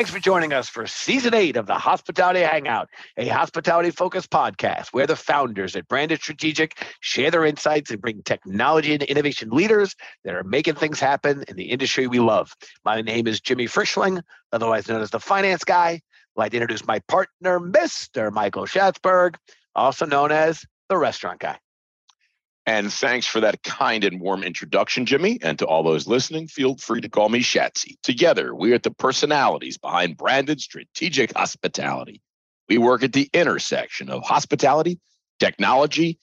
Thanks for joining us for season eight of the Hospitality Hangout, a hospitality focused podcast where the founders at Branded Strategic share their insights and bring technology and innovation leaders that are making things happen in the industry we love. My name is Jimmy Frischling, otherwise known as the finance guy. I'd like to introduce my partner, Mr. Michael Schatzberg, also known as the restaurant guy. And thanks for that kind and warm introduction, Jimmy. And to all those listening, feel free to call me Shatsy. Together, we are the personalities behind branded strategic hospitality. We work at the intersection of hospitality, technology,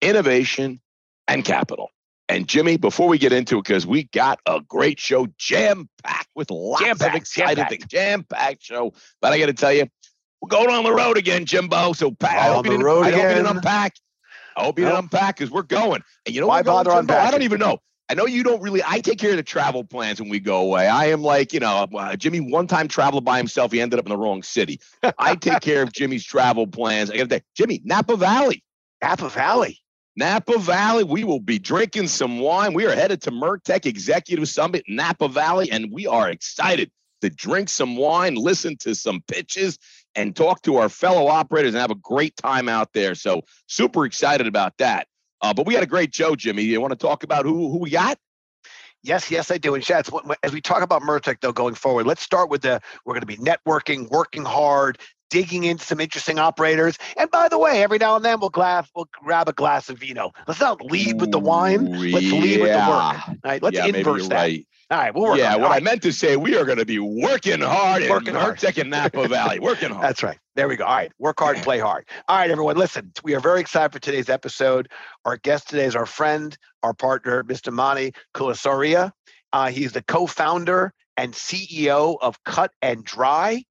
innovation, and capital. And Jimmy, before we get into it, because we got a great show jam packed with lots jam-packed, of exciting jam-packed. things, jam packed show. But I got to tell you, we're going on the road again, Jimbo. So pack, I hope, you didn't, I hope you didn't unpack. I hope you didn't unpack because we're going. And you know why bother unpacking? I don't even know. I know you don't really. I take care of the travel plans when we go away. I am like, you know, uh, Jimmy one time traveled by himself. He ended up in the wrong city. I take care of Jimmy's travel plans. I got to say, Jimmy, Napa Valley. Napa Valley. Napa Valley. We will be drinking some wine. We are headed to Murtec Executive Summit, Napa Valley, and we are excited to drink some wine, listen to some pitches, and talk to our fellow operators and have a great time out there. So super excited about that. Uh, but we had a great show, Jimmy. You want to talk about who who we got? Yes, yes, I do. And Shats, as we talk about Murtec though going forward, let's start with the we're going to be networking, working hard, digging into some interesting operators. And by the way, every now and then we'll grab we'll grab a glass of vino. Let's not lead with the wine. Let's yeah. lead with the work. All right, let's yeah, inverse that. Right. All right, we'll work. Yeah, what I meant to say, we are going to be working hard working in Murtec and Napa Valley. Working hard. That's right. There we go. All right, work hard, play hard. All right, everyone, listen. We are very excited for today's episode. Our guest today is our friend, our partner, Mr. Mani Kulasooriya. Uh, he's the co-founder and CEO of Cut and Dry.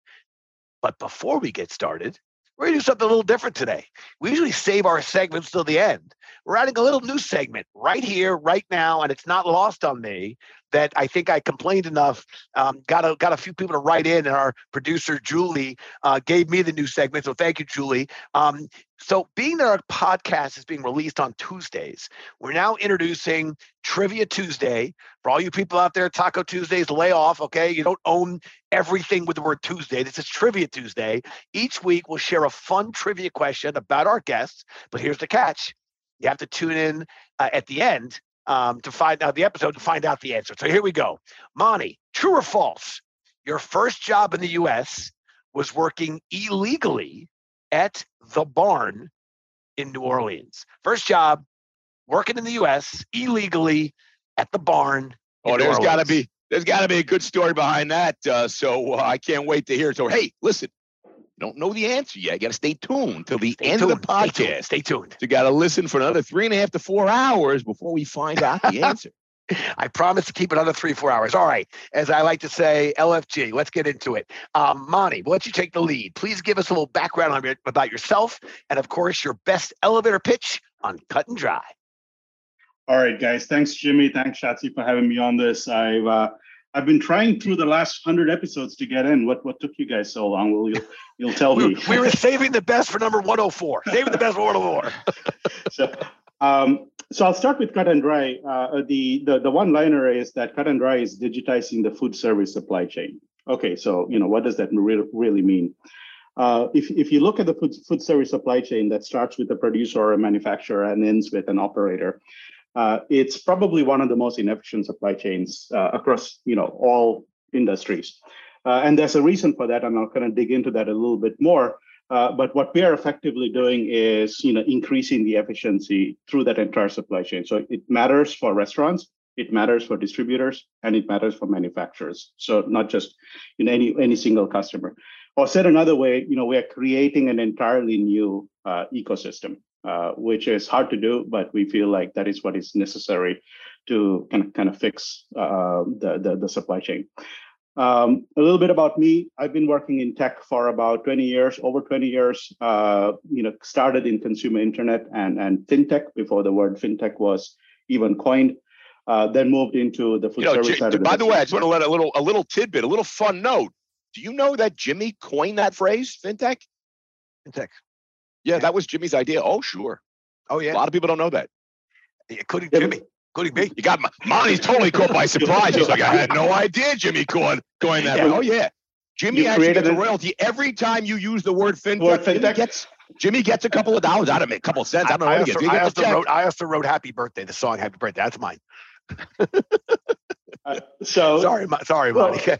But before we get started, we're going to do something a little different today. We usually save our segments till the end. We're adding a little new segment right here, right now, and it's not lost on me that I think I complained enough. Um, got a got a few people to write in, and our producer Julie uh, gave me the new segment. So thank you, Julie. Um, so being that our podcast is being released on Tuesdays, we're now introducing Trivia Tuesday for all you people out there. Taco Tuesdays, lay off. Okay, you don't own everything with the word Tuesday. This is Trivia Tuesday. Each week we'll share a fun trivia question about our guests. But here's the catch: you have to tune in uh, at the end um, to find out the episode to find out the answer. So here we go. Mani, true or false? Your first job in the US was working illegally at the barn in New Orleans. First job working in the US illegally at the barn. Oh, there's got to be there's got to be a good story behind that. Uh, so uh, I can't wait to hear. So hey, listen, don't know the answer yet. You got to stay tuned till the Stay end tuned. of the podcast. Stay tuned. Stay tuned. You got to listen for another three and a half to four hours before we find out the answer. I promise to keep it under three, four hours. All right. As I like to say, LFG, let's get into it. Um, Monty, why don't you take the lead? Please give us a little background on your, about yourself and, of course, your best elevator pitch on Cut and Dry. All right, guys. Thanks, Jimmy. Thanks, Shatsy, for having me on this. I've uh, I've been trying through the last hundred episodes to get in. What what took you guys so long? Well, you'll you'll tell we, me. we were saving the best for number 104. Saving the best for 104. so, um, so I'll start with Cut and Dry. Uh, the the the one liner is that Cut and Dry is digitizing the food service supply chain. Okay, so you know what does that re- really mean? Uh, if if you look at the food food service supply chain, that starts with a producer or a manufacturer and ends with an operator uh, it's probably one of the most inefficient supply chains uh, across you know all industries. Uh, and there's a reason for that, and I'll kind of dig into that a little bit more. Uh, but what we are effectively doing is you know increasing the efficiency through that entire supply chain. So it matters for restaurants, it matters for distributors, and it matters for manufacturers. So not just in any any single customer. Or said another way, you know, we are creating an entirely new uh, ecosystem uh, which is hard to do, but we feel like that is what is necessary to kind of kind of fix uh, the, the, the supply chain. Um, a little bit about me. I've been working in tech for about 20 years, over 20 years. Uh, you know, started in consumer internet and and fintech before the word fintech was even coined. Uh, then moved into the food you know, service J- side. by the the way, I just want to let a little a little tidbit, a little fun note. Do you know that Jimmy coined that phrase, fintech? Fintech. Yeah, that was Jimmy's idea. Oh, sure. Oh, yeah. A lot of people don't know that. Including Yeah, Jimmy. Including be? You got Monty's totally caught by surprise. He's like, I had no idea Jimmy coined coined that. Yeah. Oh yeah, Jimmy You actually gets a a- royalty every time you use the word fintech. Word Jimmy fintech? gets Jimmy gets a couple of dollars out of it, a couple of cents. I don't know I what he also. He I gets a also wrote. I also wrote "Happy Birthday." The song "Happy Birthday." That's mine. Uh, so Sorry, Mo- sorry, Well, Monty.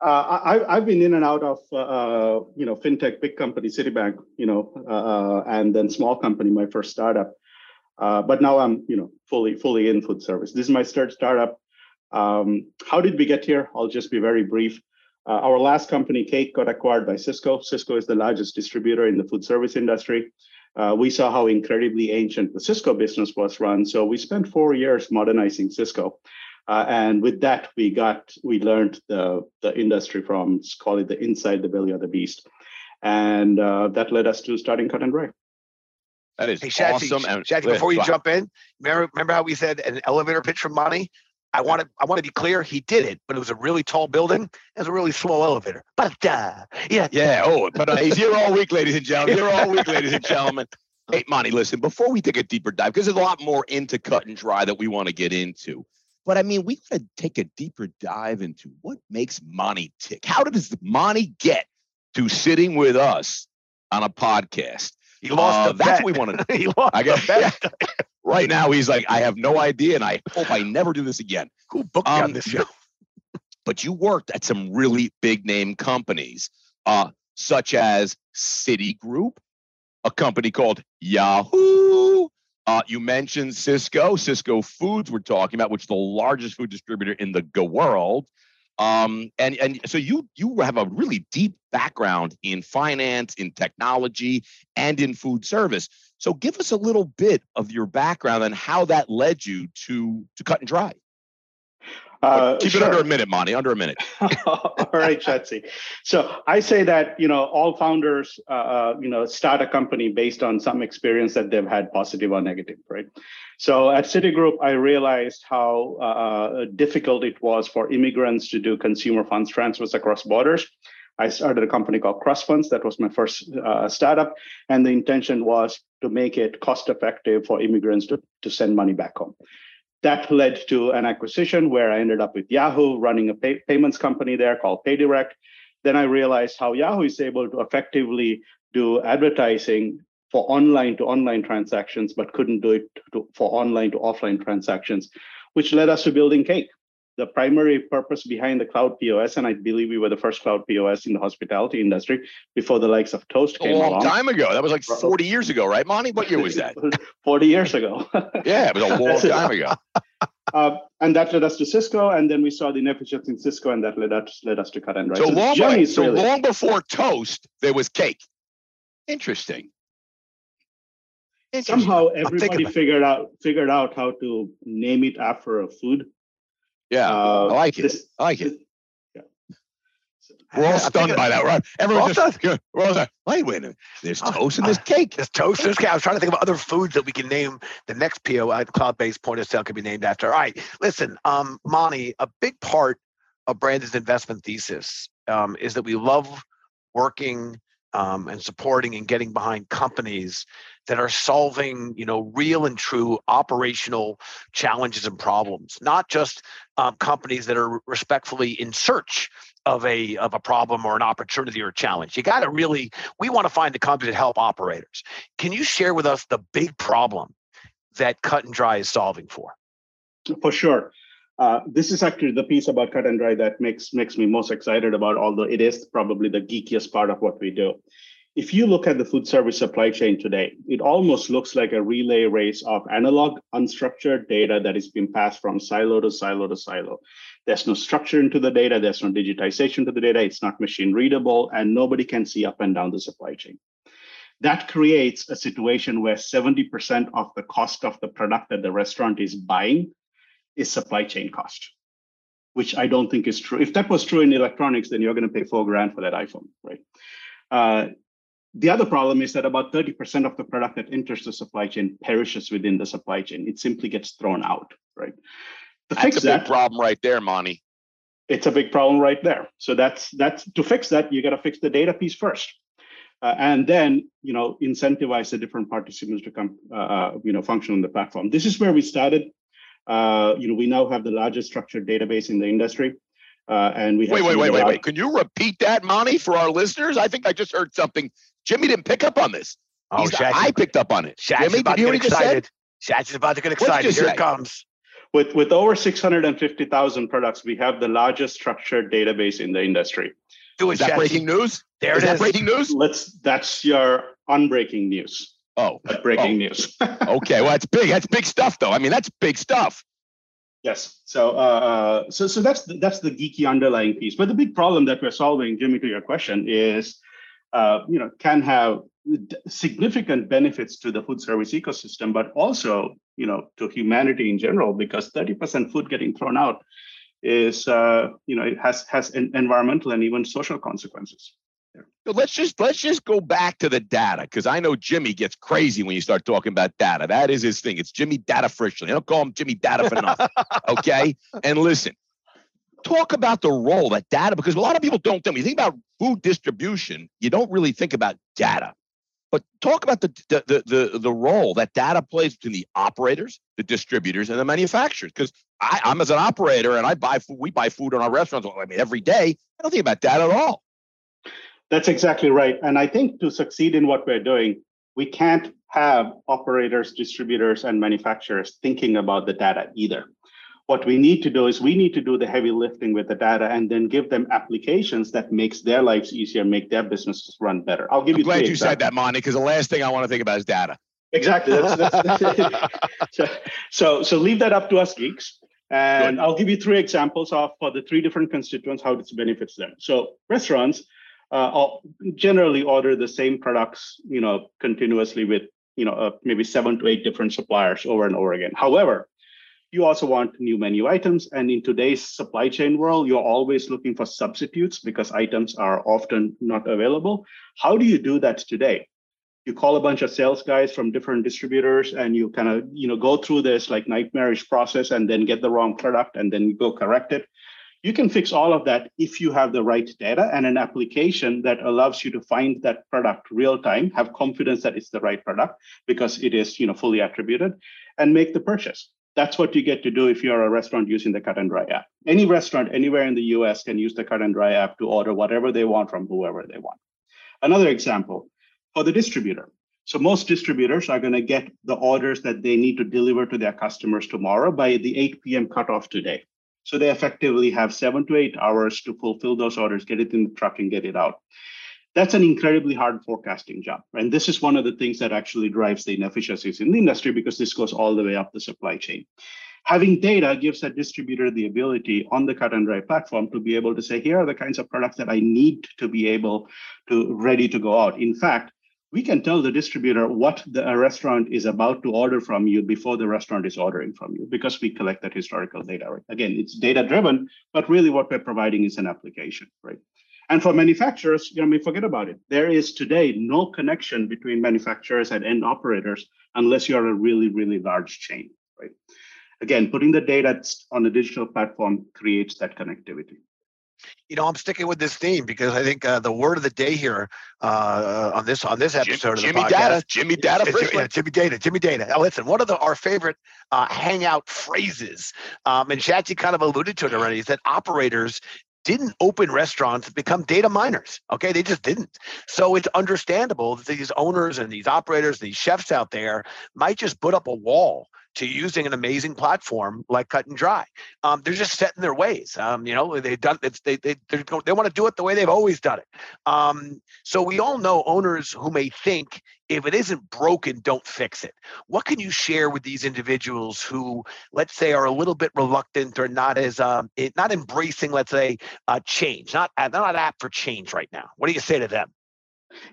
Uh, I, I've been in and out of uh, uh, you know fintech, big company, Citibank, you know, uh, and then small company, my first startup. Uh, but now I'm you know fully fully in food service. This is my third startup. Um, how did we get here? I'll just be very brief. Uh, our last company, Cake, got acquired by Sysco. Sysco is the largest distributor in the food service industry. We saw how incredibly ancient the Sysco business was run, so we spent four years modernizing Sysco. Uh, and with that, we got we learned the the industry from let's call it the inside the belly of the beast, and uh, that led us to starting Cut and Dry. That is Hey, Shatsy, awesome. And Shatsy, yeah, before you go jump in, remember, remember how we said an elevator pitch from Monty? I want to, I want to be clear. He did it, but it was a really tall building. It was a really slow elevator. But uh, yeah, Yeah. Oh, but uh, he's here all week, ladies and gentlemen. Here all week, ladies and gentlemen. Hey, Monty, listen, before we take a deeper dive, because there's a lot more into cut and dry that we want to get into. But I mean, we got to take a deeper dive into what makes Monty tick. How does Monty get to sitting with us on a podcast? he lost Uh, the that's what we want to know. he lost I the bet. right now he's like, I have no idea, and I hope I never do this again. Who booked me Um, on this show? but you worked at some really big name companies, uh, such as Citigroup, a company called Yahoo. Uh, you mentioned Sysco, Sysco Foods. We're talking about, which is the largest food distributor in the world. Um, and and so you you have a really deep background in finance, in technology, and in food service. So give us a little bit of your background and how that led you to to cut and dry. Uh, Keep it under a minute, Monty. Under a minute. All right, Shatsy. So I say that you know all founders, uh, uh, you know, start a company based on some experience that they've had, positive or negative, right? So at Citigroup, I realized how uh, difficult it was for immigrants to do consumer funds transfers across borders. I started a company called Cross Funds. That was my first uh, startup, and the intention was to make it cost effective for immigrants to, to send money back home that led to an acquisition where I ended up with Yahoo running a pay- payments company there called PayDirect. Then I realized how Yahoo is able to effectively do advertising for online to online transactions, but couldn't do it to, for online to offline transactions, which led us to building Cake. The primary purpose behind the cloud POS, and I believe we were the first cloud POS in the hospitality industry before the likes of Toast came along. a long along. time ago. That was like 40 years ago, right, Monty? What year was that? 40 years ago. Yeah, it was a long time ago. Uh, and that led us to Sysco, and then we saw the inefficiency in Sysco, and that led us led us to cut and right? So the long, so really- long before toast, there was cake. Interesting. Interesting. somehow everybody figured out figured out how to name it after a food. Yeah, Uh, I like it. I like it. yeah. We're all stunned by that, right? Everyone's just, we're all like, wait, wait a minute. There's Oh, toast and there's cake. There's toast. There's cake. I was trying to think of other foods that we can name the next PO uh, cloud-based point of sale could be named after. All right, listen, um, Monty, a big part of Branded's investment thesis um, is that we love working um, and supporting and getting behind companies that are solving, you know, real and true operational challenges and problems, not just um, companies that are respectfully in search of a of a problem or an opportunity or a challenge. You got to really we want to find the companies that help operators. Can you share with us the big problem that Cut and Dry is solving for? For sure. Uh, this is actually the piece about cut and dry that makes makes me most excited about, although it is probably the geekiest part of what we do. If you look at the food service supply chain today, it almost looks like a relay race of analog, unstructured data that is being passed from silo to silo to silo. There's no structure into the data, there's no digitization to the data, it's not machine readable, and nobody can see up and down the supply chain. That creates a situation where 70% of the cost of the product that the restaurant is buying is supply chain cost, which I don't think is true. If that was true in electronics, then you're going to pay four grand for that iPhone, right? Uh, the other problem is that about 30% of the product that enters the supply chain perishes within the supply chain. It simply gets thrown out, right? To That's fix a big that, problem right there, Monty. it's a big problem right there. So that's that's to fix that, you got to fix the data piece first. Uh, and then you know incentivize the different participants to come uh, uh, you know function on the platform. This is where we started. Uh, you know we now have the largest structured database in the industry. Uh, and we wait, wait, wait, wait, wait. Can you repeat that, Monty, for our listeners? I think I just heard something. Jimmy didn't pick up on this. Oh, Shaq, I picked up on it. Shaq Jimmy, about did you to get excited. Shaq is about to get excited. Here say? it comes. With with over 650,000 products, we have the largest structured database in the industry. Do it, is that breaking news? There is it is. breaking news? Let's that's your unbreaking news. Oh, breaking oh. news. okay, well that's big. That's big stuff, though. I mean, that's big stuff. Yes. So, uh, uh, so, so that's the, that's the geeky underlying piece. But the big problem that we're solving, Jimmy, to your question, is, uh, you know, can have significant benefits to the food service ecosystem, but also, you know, to humanity in general, because 30% food getting thrown out is, uh, you know, it has has environmental and even social consequences. Let's just let's just go back to the data because I know Jimmy gets crazy when you start talking about data. That is his thing. It's Jimmy Data Frischling. I don't call him Jimmy Data for nothing. okay. And listen, talk about the role that data because a lot of people don't. When you think about food distribution, you don't really think about data. But talk about the, the the the role that data plays between the operators, the distributors, and the manufacturers. Because I'm as an operator and I buy food, we buy food in our restaurants. I mean, every day. I don't think about data at all. That's exactly right. And I think to succeed in what we're doing, we can't have operators, distributors, and manufacturers thinking about the data either. What we need to do is we need to do the heavy lifting with the data and then give them applications that makes their lives easier, make their businesses run better. I'll give I'm you. Glad you examples. said that, Monty, because the last thing I want to think about is data. Exactly. That's, that's, that's so, so, so leave that up to us geeks. And. I'll give you three examples of for the three different constituents how this benefits them. So restaurants, uh, generally order the same products, you know, continuously with, you know, uh, maybe seven to eight different suppliers over and over again. However, you also want new menu items. And in today's supply chain world, you're always looking for substitutes because items are often not available. How do you do that today? You call a bunch of sales guys from different distributors and you kind of, you know, go through this like nightmarish process and then get the wrong product and then go correct it. You can fix all of that if you have the right data and an application that allows you to find that product real time, have confidence that it's the right product because it is you know, fully attributed, and make the purchase. That's what you get to do if you're a restaurant using the Cut and Dry app. Any restaurant anywhere in the US can use the Cut and Dry app to order whatever they want from whoever they want. Another example for the distributor. So most distributors are going to get the orders that they need to deliver to their customers tomorrow by the 8 p.m. cutoff today. So they effectively have seven to eight hours to fulfill those orders, get it in the truck and get it out. That's an incredibly hard forecasting job. And this is one of the things that actually drives the inefficiencies in the industry because this goes all the way up the supply chain. Having data gives a distributor the ability on the cut and dry platform to be able to say, here are the kinds of products that I need to be able to ready to go out. In fact, we can tell the distributor what the restaurant is about to order from you before the restaurant is ordering from you because we collect that historical data right? Again it's data driven but really what we're providing is an application right? And for manufacturers you know I mean, forget about it. There is today no connection between manufacturers and end operators unless you're a really really large chain right? Again putting the data on a digital platform creates that connectivity you know, I'm sticking with this theme because I think uh, the word of the day here uh, on this on this episode Jim, of the Jimmy podcast, Data, Jimmy Data, Jimmy, yeah, Jimmy Data, Jimmy Data. Now, listen, one of the, our favorite uh, hangout phrases, um, and Shatsy kind of alluded to it already, is that operators didn't open restaurants become data miners. Okay, they just didn't. So it's understandable that these owners and these operators, these chefs out there, might just put up a wall to using an amazing platform like Cut and Dry. Um, they're just set in their ways. Um, you know, they've done it's they they they want to do it the way they've always done it. Um, so we all know owners who may think if it isn't broken, don't fix it. What can you share with these individuals who, let's say, are a little bit reluctant or not as um, not embracing, let's say, uh, change, not not apt for change right now? What do you say to them?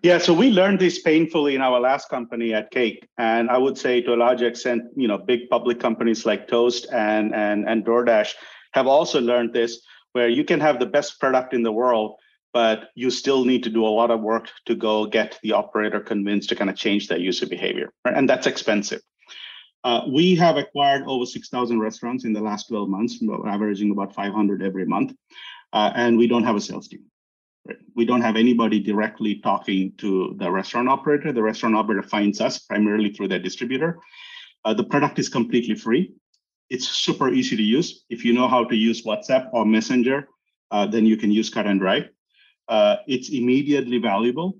Yeah, so we learned this painfully in our last company at Cake, and I would say to a large extent, you know, big public companies like Toast and and and DoorDash have also learned this, where you can have the best product in the world, but you still need to do a lot of work to go get the operator convinced to kind of change their user behavior, right? and that's expensive. Uh, we have acquired over 6,000 restaurants in the last 12 months, averaging about 500 every month, uh, and we don't have a sales team. We don't have anybody directly talking to the restaurant operator. The restaurant operator finds us primarily through their distributor. Uh, the product is completely free. It's super easy to use. If you know how to use WhatsApp or Messenger, uh, then you can use cut and dry. Uh, it's immediately valuable.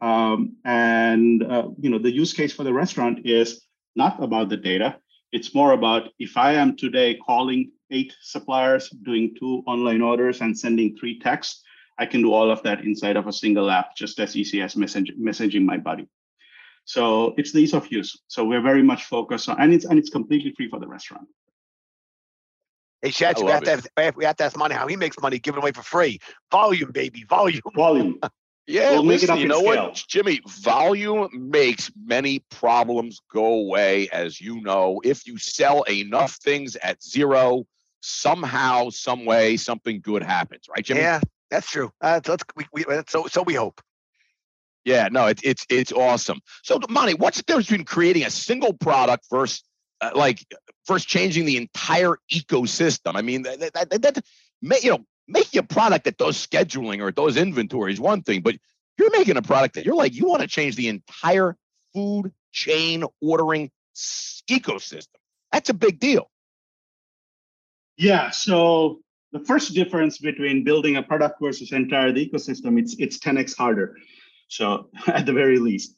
Um, and uh, you know the use case for the restaurant is not about the data. It's more about if I am today calling eight suppliers, doing two online orders, and sending three texts, I can do all of that inside of a single app, just as easy as message, messaging my buddy. So it's the ease of use. So we're very much focused on, and it's and it's completely free for the restaurant. Hey, Shatch, we have, to have, we have to ask Mani how he makes money giving away for free. Volume, baby, volume. Volume. yeah, we'll listen, you know scale. what, Jimmy? Volume makes many problems go away, as you know. If you sell enough things at zero, somehow, some way, something good happens, right, Jimmy? Yeah, that's true. Uh, let's, we, we, so, so we hope. Yeah, no, it, it's it's awesome. So, Monty, what's the difference between creating a single product versus uh, like first changing the entire ecosystem. I mean, that, that, that, that you know, making a product that does scheduling or does inventory is one thing, but you're making a product that you're like, you want to change the entire food chain ordering ecosystem. That's a big deal. Yeah. So the first difference between building a product versus entire the ecosystem, it's it's 10x harder. So at the very least.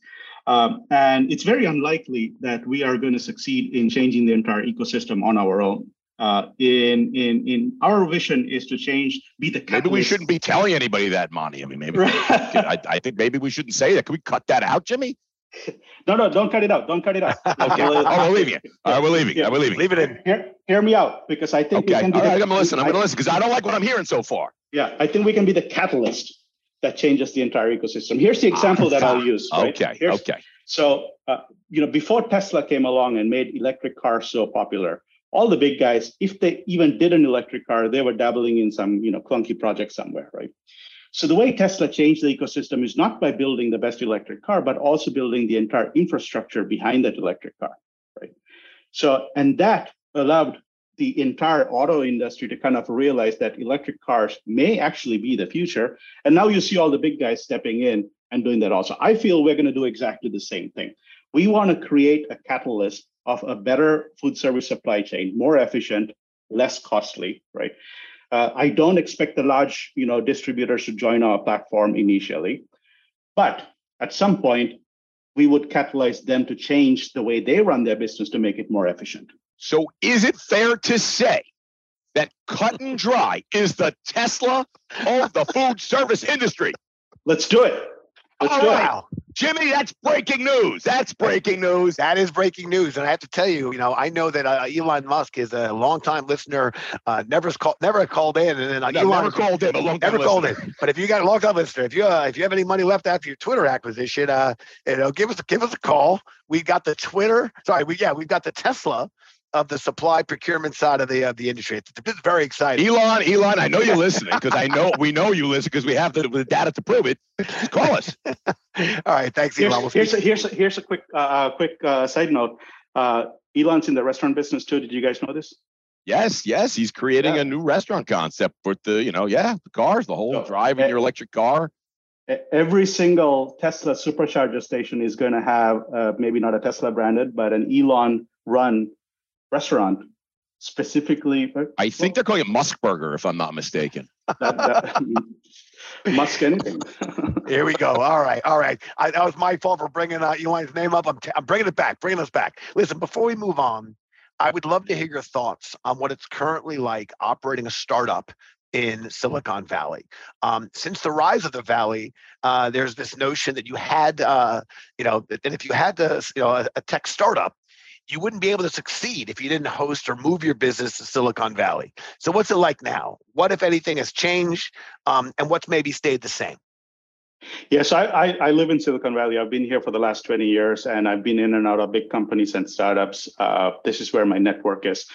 Um, and it's very unlikely that we are going to succeed in changing the entire ecosystem on our own. Uh, in in in our vision is to change, be the catalyst. maybe we shouldn't be telling anybody that, Monty. I mean, maybe I, I, think maybe we shouldn't say that. Can we cut that out, Jimmy? No, no, don't cut it out. Don't cut it out. okay, oh, we'll leave you. All right, we're leaving. Yeah. We're leaving. Leave it in. Hear, hear me out because I think okay. we can be All right, the, I'm gonna listen. I'm gonna listen because I don't like what I'm hearing so far. Yeah, I think we can be the catalyst that changes the entire ecosystem. Here's the example that I'll use. Right? Okay. Here's, okay. So, uh, you know, before Tesla came along and made electric cars so popular, all the big guys, if they even did an electric car, they were dabbling in some, you know, clunky project somewhere, right? So the way Tesla changed the ecosystem is not by building the best electric car, but also building the entire infrastructure behind that electric car, right? So, and that allowed the entire auto industry to kind of realize that electric cars may actually be the future. And now you see all the big guys stepping in and doing that also. I feel we're going to do exactly the same thing. We want to create a catalyst of a better food service supply chain, more efficient, less costly, right? Uh, I don't expect the large, you know, distributors to join our platform initially, but at some point, we would catalyze them to change the way they run their business to make it more efficient. So, is it fair to say that cut and dry is the Tesla of the food service industry? Let's do it. Let's oh, wow. Jimmy, that's breaking news. That's breaking news. That is breaking news. And I have to tell you, you know, I know that uh, Elon Musk is a longtime listener, uh, never called, never called in, and then uh, no, Elon never called in, a long never called in. But if you got a long time listener, if you uh, if you have any money left after your Twitter acquisition, uh, you know, give us give us a call. We got the Twitter. Sorry, we yeah, we've got the Tesla of the supply procurement side of the of the industry. It's, it's very exciting. Elon, Elon, I know you're listening because I know we know you listen because we have the, the, data to prove it. Just call us. All right, thanks, Elon. Here's, here's a, here's a, here's a quick uh, uh, quick uh, side note. Uh, Elon's in the restaurant business too. Did you guys know this? Yes, yes, he's creating yeah. a new restaurant concept for the you know yeah the cars, the whole so, drive in your electric car. Every single Tesla supercharger station is going to have uh, maybe not a Tesla branded, but an Elon run restaurant specifically. I think they're calling it Musk Burger, if I'm not mistaken. That, that, Musk anything. Here we go. All right, all right. I, that was my fault for bringing uh, Elon's name up. I'm, t- I'm bringing it back, bringing us back. Listen, before we move on, I would love to hear your thoughts on what it's currently like operating a startup in Silicon Valley. Um, since the rise of the valley, uh, there's this notion that you had, uh, you know, that if you had to, you know, a, a tech startup, you wouldn't be able to succeed if you didn't host or move your business to Silicon Valley. So, what's it like now? What, if anything, has changed, um, and what's maybe stayed the same? Yes, I, I, I, live in Silicon Valley. I've been here for the last 20 years, and I've been in and out of big companies and startups. Uh, this is where my network is.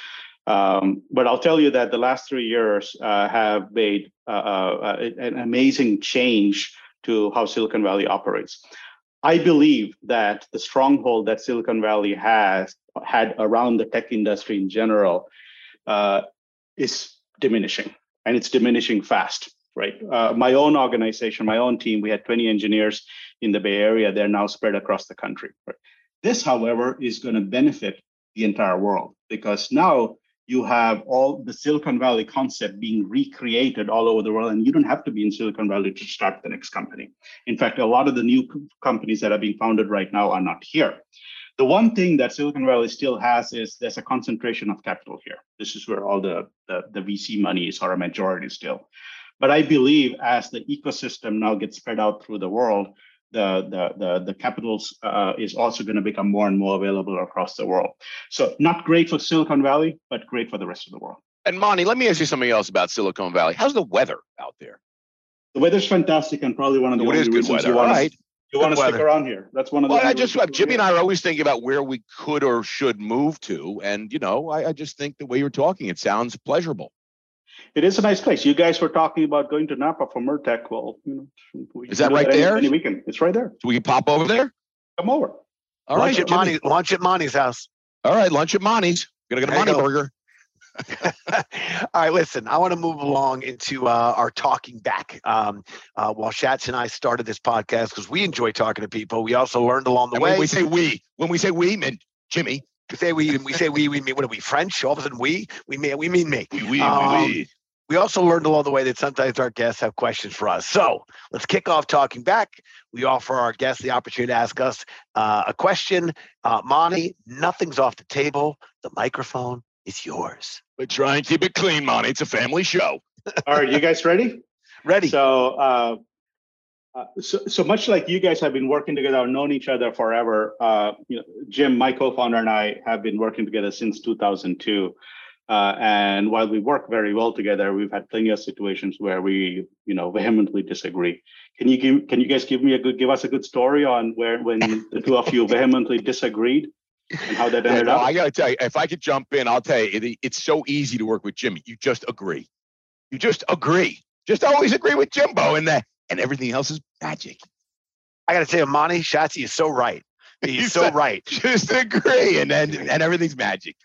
Um, but I'll tell you that the last three years uh, have made uh, uh an amazing change to how Silicon Valley operates. I believe that the stronghold that Silicon Valley has had around the tech industry in general uh, is diminishing, and it's diminishing fast. Right. Uh, my own organization, my own team, we had 20 engineers in the Bay Area. They're now spread across the country. Right? This, however, is going to benefit the entire world because now you have all the Silicon Valley concept being recreated all over the world, and you don't have to be in Silicon Valley to start the next company. In fact, a lot of the new companies that are being founded right now are not here. The one thing that Silicon Valley still has is there's a concentration of capital here. This is where all the, the, the VC money is, or a majority still. But I believe as the ecosystem now gets spread out through the world, the the the, the capitals uh, is also going to become more and more available across the world. So not great for Silicon Valley, but great for the rest of the world. And Monty, let me ask you something else about Silicon Valley. How's the weather out there? The weather's fantastic and probably one of the it only is good reasons weather. you want right. To you want to stick around here. That's one of the. Well, I just Jimmy and I are always thinking about where we could or should move to, and you know, I, I just think the way you're talking, it sounds pleasurable. It is a nice place. You guys were talking about going to Napa for Murtec. Well, you know, is that right there? Any, weekend, it's right there. So we can pop over there. Come over. All lunch right, at Monty, lunch at Monty's house. All right, lunch at Monty's. Gonna get a Monty burger. All right, listen, I want to move along into uh, our talking back. Um, uh, while Shats and I started this podcast because we enjoy talking to people, we also learned along the and way. When we say we, when we say we, mean Jimmy. We say we, we say we, we mean what are we French? All of a sudden, we, we mean we mean me. We, we, um, we. We also learned along the way that sometimes our guests have questions for us. So let's kick off talking back. We offer our guests the opportunity to ask us uh, a question. Uh, Monty, nothing's off the table. The microphone is yours. But try and keep it clean, Monty. It's a family show. All right, you guys ready? Ready. So, uh, uh, so, so much like you guys have been working together, I've known each other forever. Uh, you know, Jim, my co-founder, and I have been working together since 2002. Uh, and while we work very well together, we've had plenty of situations where we, you know, vehemently disagree. Can you give, can you guys give me a good, give us a good story on where when the two of you vehemently disagreed and how that ended yeah, no, up? I got to tell you, if I could jump in, I'll tell you, it, it's so easy to work with Jimmy. You just agree. You just agree. Just always agree with Jimbo, and that, and everything else is magic. I got to tell you, Monty Shatsy is so right. He's so right. Just agree, and then and everything's magic.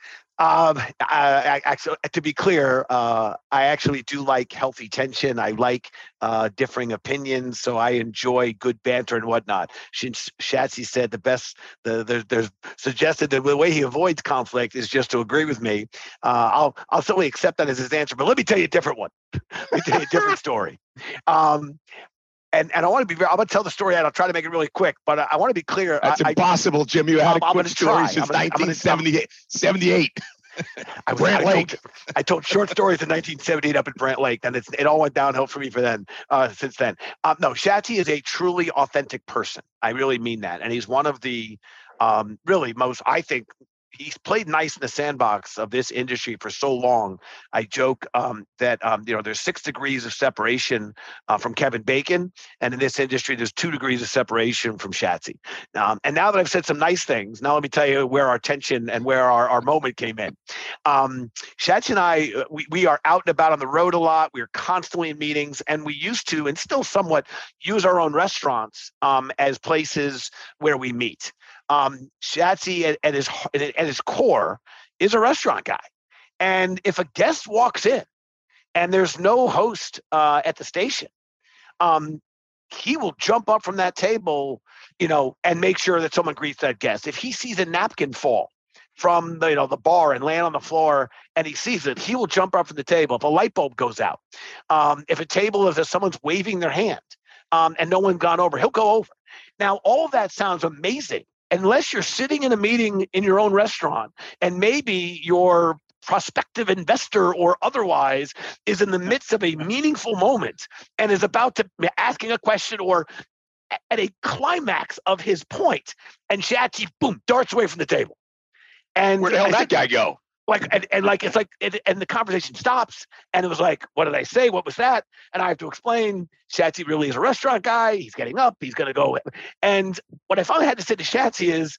Um, I, I, actually, to be clear, uh, I actually do like healthy tension. I like uh, differing opinions, so I enjoy good banter and whatnot. Shatsy said the best, the, the, there's suggested that the way he avoids conflict is just to agree with me. Uh, I'll I'll certainly accept that as his answer, but let me tell you a different one. let me tell you a different story. Um, and and I want to be very. I'm going to tell the story and I'll try to make it really quick. But I, I want to be clear. That's I, impossible, Jim. You had I'm, a quick story since 1978. I, was, Brant I Lake. Told, I told short stories in 1978 up at Brant Lake, and it all went downhill for me for then. Uh, since then, um, no, Shatsy is a truly authentic person. I really mean that, and he's one of the um, really most, I think, he's played nice in the sandbox of this industry for so long. I joke um, that um, you know there's six degrees of separation uh, from Kevin Bacon, and in this industry there's two degrees of separation from Shatsy. Um, and now that I've said some nice things, now let me tell you where our tension and where our, our moment came in. Um, Shatsy and I, uh, we, we are out and about on the road a lot. We're constantly in meetings, and we used to, and still somewhat, use our own restaurants um, as places where we meet um, Shatsy at, at his at his core is a restaurant guy, and if a guest walks in and there's no host uh, at the station, um, he will jump up from that table, you know, and make sure that someone greets that guest. If he sees a napkin fall from the, you know the bar and land on the floor and he sees it, he will jump up from the table. If a light bulb goes out, um, if a table is if someone's waving their hand um, and no one's gone over, he'll go over. Now, all of that sounds amazing unless you're sitting in a meeting in your own restaurant and maybe your prospective investor or otherwise is in the midst of a meaningful moment and is about to be asking a question or at a climax of his point and Shatsy boom darts away from the table. And where the hell did that guy go like and, and like it's like and the conversation stops and it was like what did i say what was that and i have to explain shatsy really is a restaurant guy he's getting up he's going to go and what i finally had to say to shatsy is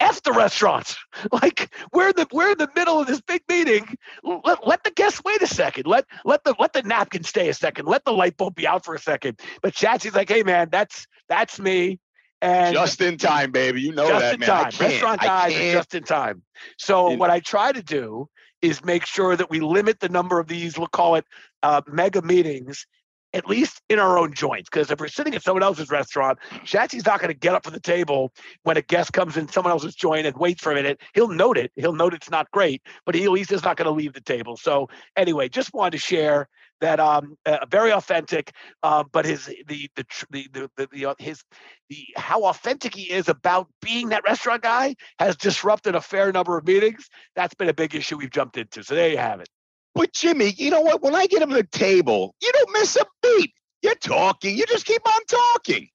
F the restaurant. Like we're in the we're in the middle of this big meeting. Let, let the guests wait a second. Let let the let the napkin stay a second. Let the light bulb be out for a second. But Shatsy's like, hey man, that's that's me. And just in time, baby. You know just that, in man. Time. Restaurant are just in time. So what I try to do is make sure that we limit the number of these, we'll call it uh, mega meetings at least in our own joints. Because if we're sitting at someone else's restaurant, Shatsy's not going to get up from the table when a guest comes in someone else's joint and waits for a minute. He'll note it. He'll note it's not great, but he, he's just not going to leave the table. So anyway, just wanted to share that um uh, very authentic uh, but his the the the the, the, the uh, his the how authentic he is about being that restaurant guy has disrupted a fair number of meetings that's been a big issue we've jumped into so there you have it but Jimmy, you know what? When I get him the table, you don't miss a beat. You're talking. You just keep on talking.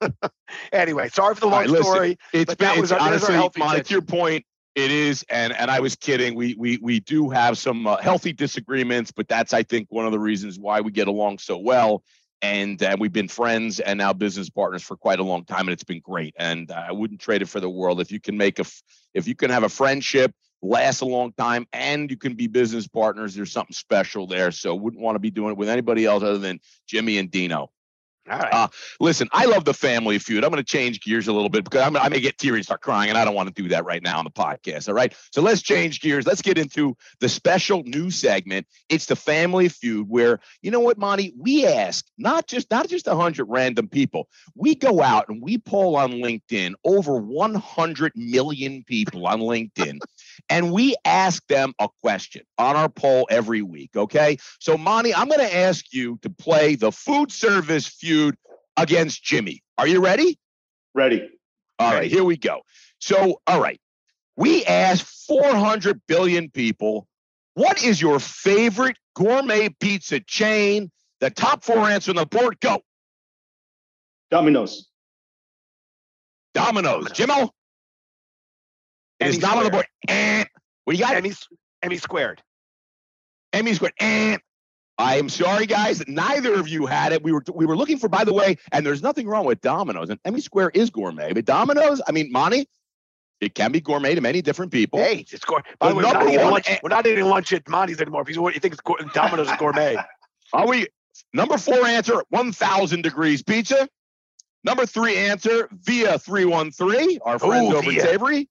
anyway, sorry for the long right, story. Listen, it's been it's, honestly, Mike, to your point, it is, and and I was kidding. We we we do have some uh, healthy disagreements, but that's I think one of the reasons why we get along so well. And uh, we've been friends and now business partners for quite a long time, and it's been great. And uh, I wouldn't trade it for the world. If you can make a, if you can have a friendship last a long time and you can be business partners. There's something special there. So wouldn't want to be doing it with anybody else other than Jimmy and Dino. All right. Uh, listen, I love the family feud. I'm going to change gears a little bit because I'm, I may get teary and start crying, and I don't want to do that right now on the podcast. All right. So let's change gears. Let's get into the special new segment. It's the family feud, where you know what, Monty? We ask not just not just hundred random people. We go out and we poll on LinkedIn over 100 million people on LinkedIn. and we ask them a question on our poll every week. Okay. So, Monty, I'm going to ask you to play the food service feud against Jimmy. Are you ready? Ready. All right, here we go. So, all right. We asked 400 billion people, what is your favorite gourmet pizza chain? The top four answer on the board, go. Domino's. Domino's. Jimmo? It is not on the board. Eh. What do you got? Emmy, Emmy squared. Emmy squared. Eh. I am sorry, guys. Neither of you had it. We were we were looking for, by the way, and there's nothing wrong with Domino's. And Emmy Square is gourmet, but Domino's, I mean, Monty, it can be gourmet to many different people. Hey, it's gourmet. By the way, we're not, eating lunch, we're not eating lunch at Monty's anymore. If you, think it's Domino's is gourmet, are we? Number four answer: one thousand degrees pizza. Number three answer: via three one three. Our oh, friends Ooh, over via. Savory.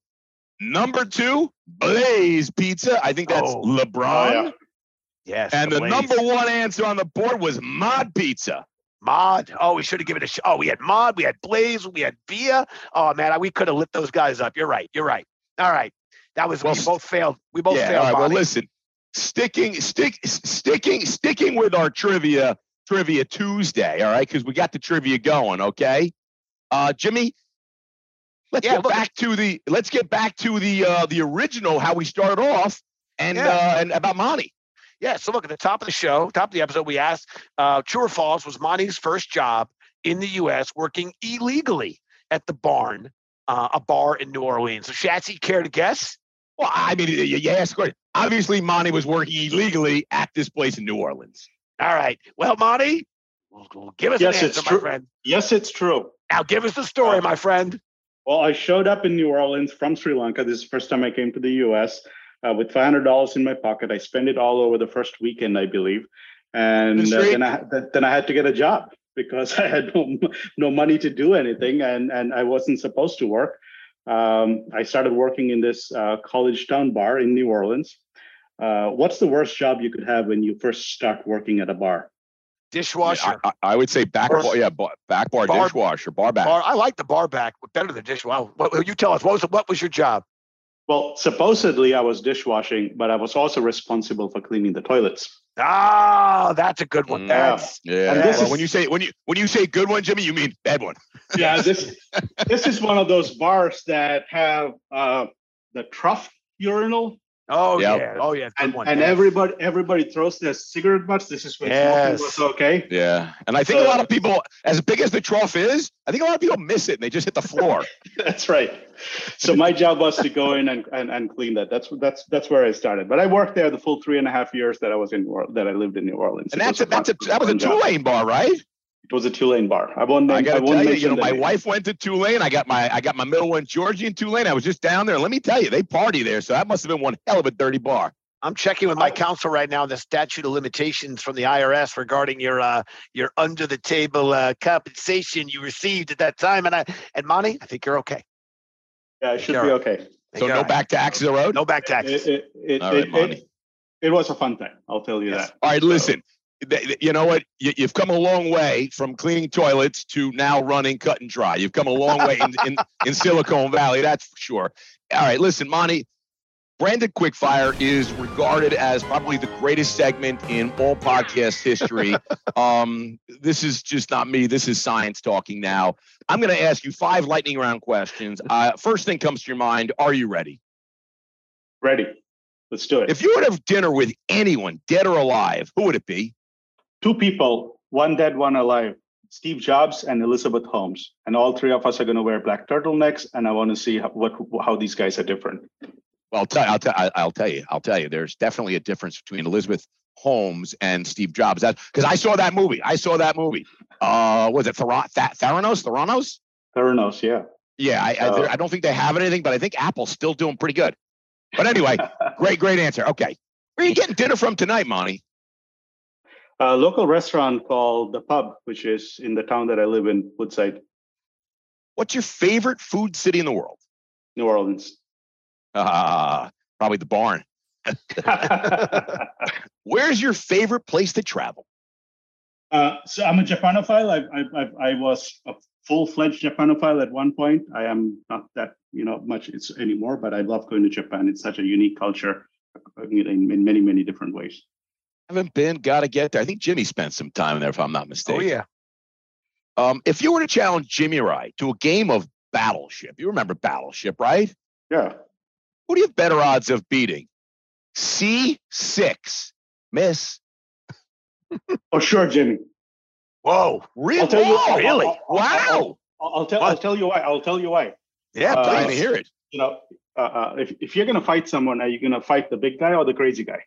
Number two, Blaze Pizza. I think that's oh, LeBron. Oh, yeah. Yes. And the, the number one answer on the board was Mod Pizza. Mod. Oh, we should have given it a sh- Oh, we had Mod, we had Blaze, we had Via. Oh man, we could have lit those guys up. You're right. You're right. All right. That was well, we both failed. We both yeah, failed. All right, well, listen. Sticking, stick, sticking, sticking with our trivia, trivia Tuesday. All right, because we got the trivia going. Okay, uh, Jimmy, Let's yeah, get look, back to the let's get back to the uh, the original how we started off and yeah. uh, and about Monty. Yeah, so look at the top of the show, top of the episode, we asked uh, True or False was Monty's first job in the U.S. working illegally at the Barn, uh, a bar in New Orleans. So Shatsy, care to guess? Well, I mean, you asked Obviously, Monty was working illegally at this place in New Orleans. All right. Well, Monty, give us yes, an answer, my friend. Yes, it's true. Now, give us the story, my friend. Well, I showed up in New Orleans from Sri Lanka. This is the first time I came to the US uh, with $500 in my pocket. I spent it all over the first weekend, I believe. And uh, then, I, then I had to get a job because I had no, no money to do anything and, and I wasn't supposed to work. Um, I started working in this uh, college town bar in New Orleans. Uh, what's the worst job you could have when you first start working at a bar? Dishwasher. I, I, would say back bar, yeah, back bar, bar dishwasher, bar back. Bar, I like the bar back, better than dishwasher. What, you tell us, what was what was your job? Well, supposedly I was dishwashing, but I was also responsible for cleaning the toilets. Ah, that's a good one. That's yeah. yeah. Well, is, when you say when you when you say good one, Jimmy, you mean bad one. yeah, this this is one of those bars that have uh, the trough urinal Oh yep. yeah, oh yeah, and, and everybody everybody throws their cigarette butts. This is when yes. was okay. Yeah, and I think so, a lot of people, as big as the trough is, I think a lot of people miss it and they just hit the floor. that's right. So my job was to go in and, and, and clean that. That's that's that's where I started. But I worked there the full three and a half years that I was in that I lived in New Orleans. And that's a, that's a that was a Tulane bar, right? It was a Tulane bar. I won't. Name, I gotta I tell you, you know, my name. wife went to Tulane. I got my I got my middle one, Georgie, in Tulane. I was just down there. Let me tell you, they party there. So that must have been one hell of a dirty bar. I'm checking with my counsel right now the statute of limitations from the IRS regarding your uh, your under the table uh, compensation you received at that time. And I and Monty, I think you're okay. Yeah, it should be okay. So no right. back taxes owed. No back taxes. It, it, it, All right, Monty. It, it, was a fun time. I'll tell you yes. that. All right, listen you know what? You, have come a long way from cleaning toilets to now running cut and dry. You've come a long way in, in, in Silicon Valley, that's for sure. All right, listen, Monty, Branded Quickfire is regarded as probably the greatest segment in all podcast history. um, this is just not me. This is science talking now. I'm going to ask you five lightning round questions. Uh, first thing comes to your mind. Are you ready? Ready. Let's do it. If you would have dinner with anyone, dead or alive, who would it be? Two people, one dead, one alive. Steve Jobs and Elizabeth Holmes, and all three of us are going to wear black turtlenecks. And I want to see how, what how these guys are different. Well, I'll tell I'll tell I'll tell you I'll tell you. There's definitely a difference between Elizabeth Holmes and Steve Jobs. That because I saw that movie. I saw that movie. Uh, was it Theranos? Theranos? Theranos? Theranos, yeah. Yeah, I, uh, I, I don't think they have anything, but I think Apple's still doing pretty good. But anyway, great, great answer. Okay. Where are you getting dinner from tonight, Mani? A local restaurant called The Pub, which is in the town that I live in, Woodside. What's your favorite food city in the world? New Orleans. Uh, probably the barn. Where's your favorite place to travel? Uh, so I'm a Japanophile. I, I, I, I was a full-fledged Japanophile at one point. I am not that you know much it's anymore, but I love going to Japan. It's such a unique culture in, in many many different ways. Haven't been, got to get there. I think Jimmy spent some time there, if I'm not mistaken. Oh yeah. Um, if you were to challenge Jimmy Wright to a game of Battleship, you remember Battleship, right? Yeah. Who do you have better odds of beating? C6, Miss. oh, sure, Jimmy. Whoa, really? I'll tell you, Whoa, really? I'll, I'll, wow. I'll, I'll, tell. I'll tell you why. I'll tell you why. Yeah, I'm uh, to hear it. You know, uh, uh, if if you're gonna fight someone, are you gonna fight the big guy or the crazy guy?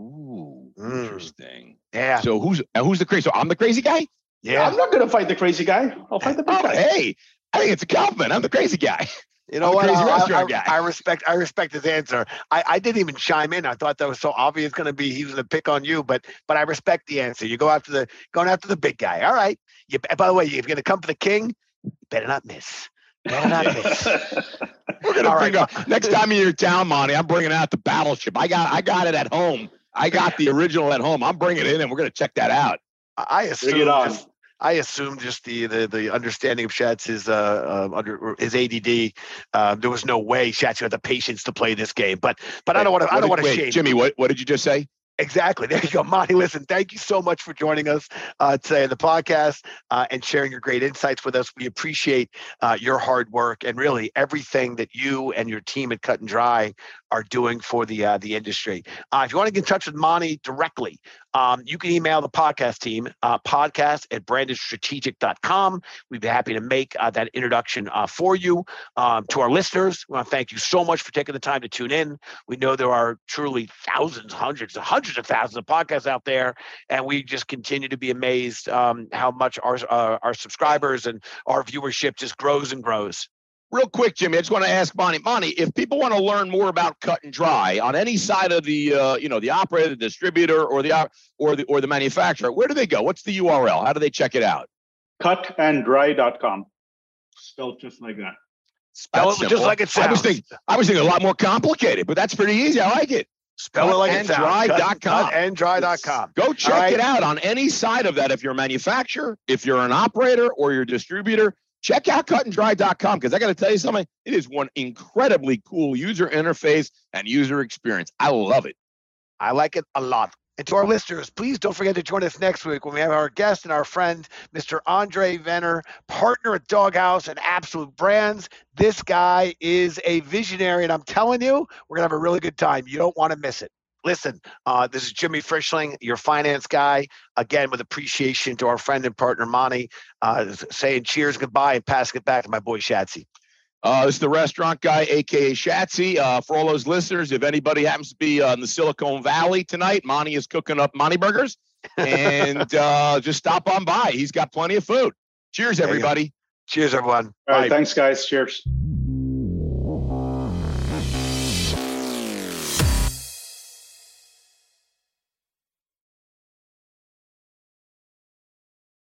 Ooh, mm. interesting. Yeah. So who's who's the crazy? So I'm the crazy guy. Yeah. I'm not gonna fight the crazy guy. I'll fight the big oh, guy. Hey, I think it's a compliment. I'm the crazy guy. You know what? I, I, I, respect. I respect his answer. I, I didn't even chime in. I thought that was so obvious going to be he was going to pick on you, but but I respect the answer. You go after the going after the big guy. All right. You, by the way, if you're going to come for the king, better not miss. Better not miss. We're gonna All bring right. up next time you're in town, Mani. I'm bringing out the battleship. I got I got it at home. I got the original at home. I'm bringing it in, and we're gonna check that out. I assume. Bring it on. Just, I assume just the the, the understanding of Shats is uh, uh, under his ADD. Uh, there was no way Shats had the patience to play this game. But but I don't want to. I don't want to shame. Jimmy, what what did you just say? Exactly. There you go, Mani. Listen, thank you so much for joining us uh, today on the podcast uh, and sharing your great insights with us. We appreciate uh, your hard work and really everything that you and your team at Cut and Dry are doing for the uh, the industry. Uh, if you want to get in touch with Mani directly, um, you can email the podcast team, uh, podcast at brandedstrategic.com. We'd be happy to make uh, that introduction uh, for you. Um, to our listeners, we want to thank you so much for taking the time to tune in. We know there are truly thousands, hundreds, hundreds of thousands of podcasts out there, and we just continue to be amazed um, how much our, uh, our subscribers and our viewership just grows and grows. Real quick, Jimmy, I just want to ask Mani. Mani, if people want to learn more about cut and dry on any side of the, uh, you know, the operator, the distributor, or the or the or the manufacturer, where do they go? What's the URL? How do they check it out? Cutanddry.com. Spelled just like that. Spell it just like it sounds. I was thinking, I was thinking a lot more complicated, but that's pretty easy. I like it. Spell cut it like it sounds. Dry.com. Cutanddry.com. Go check right. it out on any side of that. If you're a manufacturer, if you're an operator, or your distributor, check out cutanddry.com because I got to tell you something. It is one incredibly cool user interface and user experience. I love it. I like it a lot. And to our listeners, please don't forget to join us next week when we have our guest and our friend, Mr. Andre Venner, partner at Doghouse and Absolute Brands. This guy is a visionary, and I'm telling you, we're going to have a really good time. You don't want to miss it listen, uh, this is Jimmy Frischling, your finance guy. Again, with appreciation to our friend and partner Mani, uh, saying cheers, goodbye, and passing it back to my boy Shatsy. Uh, this is the restaurant guy, aka Shatsy. Uh, for all those listeners, if anybody happens to be uh, in the Silicon Valley tonight, Mani is cooking up Monty burgers, and uh, just stop on by. He's got plenty of food. Cheers, everybody. Cheers, everyone. All right, thanks, guys. Cheers.